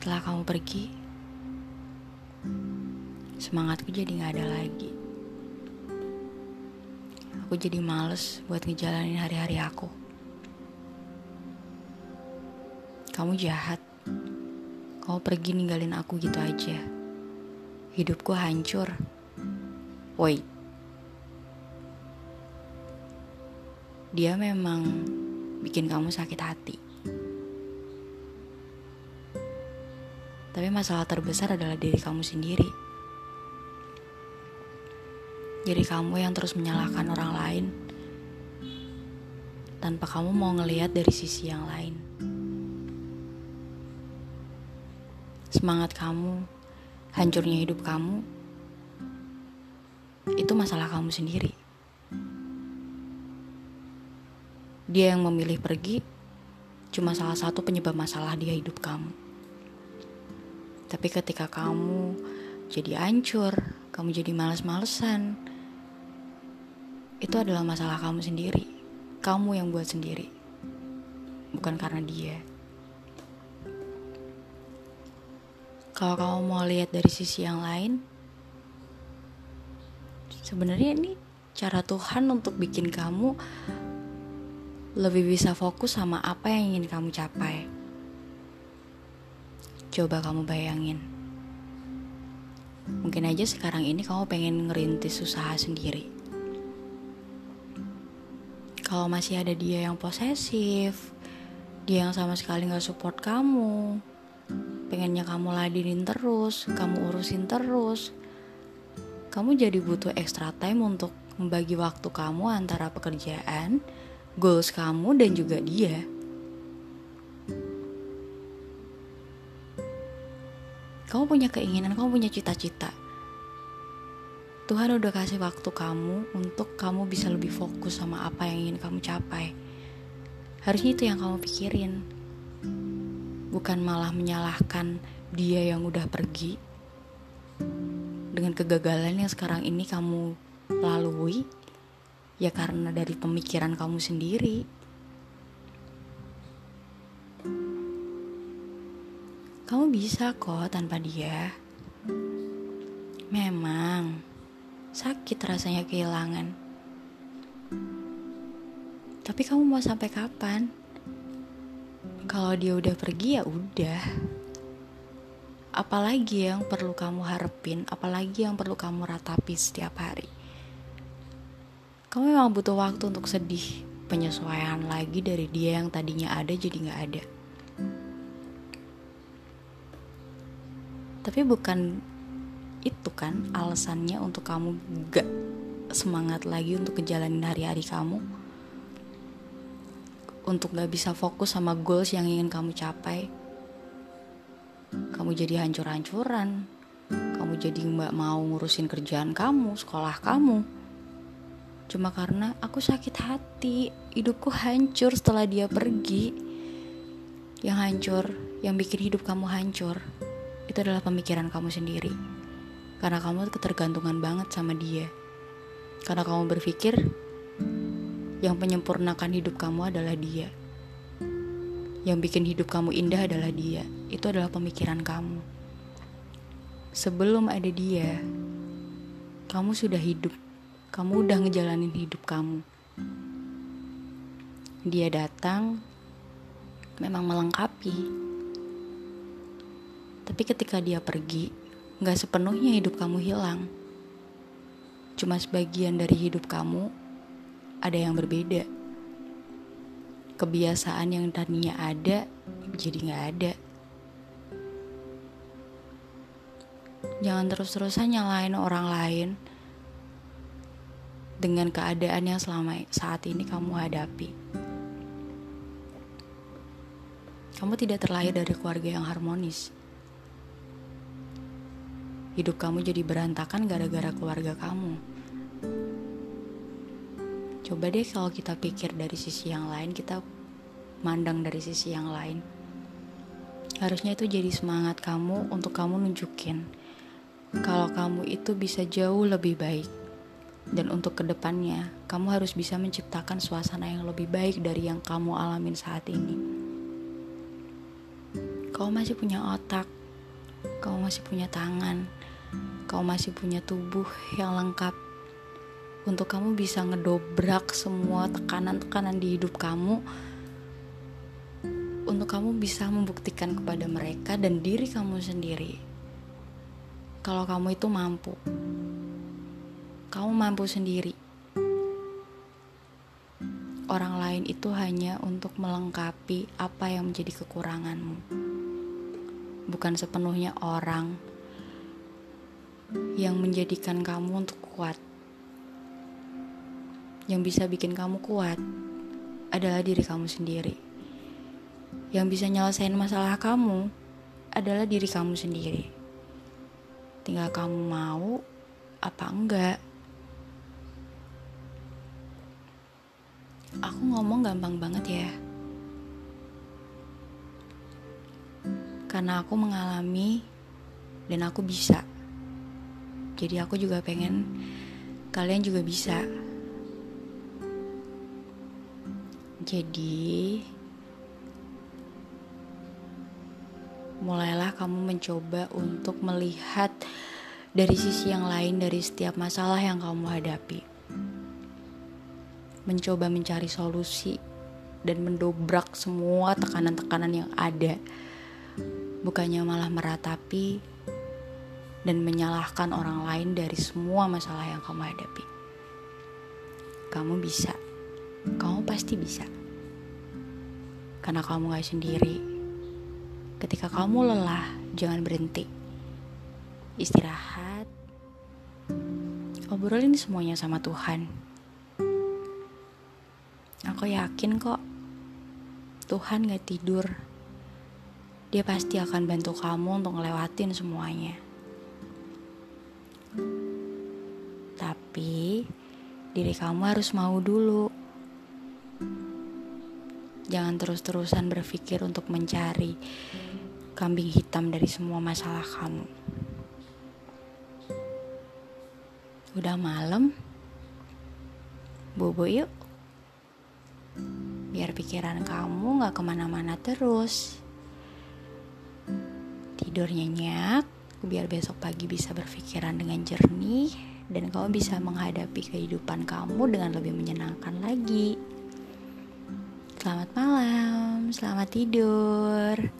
Setelah kamu pergi, semangatku jadi gak ada lagi. Aku jadi males buat ngejalanin hari-hari aku. Kamu jahat. Kamu pergi ninggalin aku gitu aja. Hidupku hancur. Woi. Dia memang bikin kamu sakit hati. Tapi masalah terbesar adalah diri kamu sendiri. Diri kamu yang terus menyalahkan orang lain tanpa kamu mau ngelihat dari sisi yang lain. Semangat kamu, hancurnya hidup kamu, itu masalah kamu sendiri. Dia yang memilih pergi cuma salah satu penyebab masalah dia hidup kamu. Tapi ketika kamu jadi hancur, kamu jadi males-malesan, itu adalah masalah kamu sendiri. Kamu yang buat sendiri, bukan karena dia. Kalau kamu mau lihat dari sisi yang lain, sebenarnya ini cara Tuhan untuk bikin kamu lebih bisa fokus sama apa yang ingin kamu capai. Coba kamu bayangin. Mungkin aja sekarang ini kamu pengen ngerintis usaha sendiri. Kalau masih ada dia yang posesif, dia yang sama sekali gak support kamu, pengennya kamu ladenin terus, kamu urusin terus, kamu jadi butuh extra time untuk membagi waktu kamu antara pekerjaan, goals kamu, dan juga dia. Kamu punya keinginan, kamu punya cita-cita. Tuhan udah kasih waktu kamu untuk kamu bisa lebih fokus sama apa yang ingin kamu capai. Harusnya itu yang kamu pikirin. Bukan malah menyalahkan dia yang udah pergi. Dengan kegagalan yang sekarang ini kamu lalui, ya karena dari pemikiran kamu sendiri. Kamu bisa kok tanpa dia. Memang sakit rasanya kehilangan. Tapi kamu mau sampai kapan? Kalau dia udah pergi ya udah. Apalagi yang perlu kamu harapin, apalagi yang perlu kamu ratapi setiap hari. Kamu memang butuh waktu untuk sedih, penyesuaian lagi dari dia yang tadinya ada jadi nggak ada. Tapi bukan itu kan alasannya untuk kamu gak semangat lagi untuk ngejalanin hari-hari kamu. Untuk gak bisa fokus sama goals yang ingin kamu capai. Kamu jadi hancur-hancuran. Kamu jadi gak mau ngurusin kerjaan kamu, sekolah kamu. Cuma karena aku sakit hati, hidupku hancur setelah dia pergi. Yang hancur, yang bikin hidup kamu hancur itu adalah pemikiran kamu sendiri. Karena kamu ketergantungan banget sama dia. Karena kamu berpikir yang menyempurnakan hidup kamu adalah dia. Yang bikin hidup kamu indah adalah dia. Itu adalah pemikiran kamu. Sebelum ada dia, kamu sudah hidup. Kamu udah ngejalanin hidup kamu. Dia datang memang melengkapi tapi ketika dia pergi, gak sepenuhnya hidup kamu hilang. Cuma sebagian dari hidup kamu ada yang berbeda. Kebiasaan yang tadinya ada jadi gak ada. Jangan terus-terusan nyalain orang lain dengan keadaan yang selama saat ini kamu hadapi. Kamu tidak terlahir dari keluarga yang harmonis hidup kamu jadi berantakan gara-gara keluarga kamu. Coba deh kalau kita pikir dari sisi yang lain, kita mandang dari sisi yang lain. Harusnya itu jadi semangat kamu untuk kamu nunjukin kalau kamu itu bisa jauh lebih baik. Dan untuk ke depannya, kamu harus bisa menciptakan suasana yang lebih baik dari yang kamu alamin saat ini. Kamu masih punya otak, kamu masih punya tangan, kamu masih punya tubuh yang lengkap. Untuk kamu bisa ngedobrak semua tekanan-tekanan di hidup kamu. Untuk kamu bisa membuktikan kepada mereka dan diri kamu sendiri. Kalau kamu itu mampu. Kamu mampu sendiri. Orang lain itu hanya untuk melengkapi apa yang menjadi kekuranganmu. Bukan sepenuhnya orang yang menjadikan kamu untuk kuat. Yang bisa bikin kamu kuat adalah diri kamu sendiri. Yang bisa nyelesain masalah kamu adalah diri kamu sendiri. Tinggal kamu mau apa enggak. Aku ngomong gampang banget ya. Karena aku mengalami dan aku bisa. Jadi aku juga pengen kalian juga bisa. Jadi mulailah kamu mencoba untuk melihat dari sisi yang lain dari setiap masalah yang kamu hadapi. Mencoba mencari solusi dan mendobrak semua tekanan-tekanan yang ada. Bukannya malah meratapi dan menyalahkan orang lain dari semua masalah yang kamu hadapi. Kamu bisa, kamu pasti bisa, karena kamu gak sendiri. Ketika kamu lelah, jangan berhenti, istirahat, obrolin semuanya sama Tuhan. Aku yakin kok, Tuhan gak tidur. Dia pasti akan bantu kamu untuk ngelewatin semuanya. Tapi diri kamu harus mau dulu. Jangan terus-terusan berpikir untuk mencari kambing hitam dari semua masalah kamu. Udah malam, bobo yuk. Biar pikiran kamu gak ke mana-mana terus. Tidur nyenyak, biar besok pagi bisa berpikiran dengan jernih dan kamu bisa menghadapi kehidupan kamu dengan lebih menyenangkan lagi. Selamat malam, selamat tidur.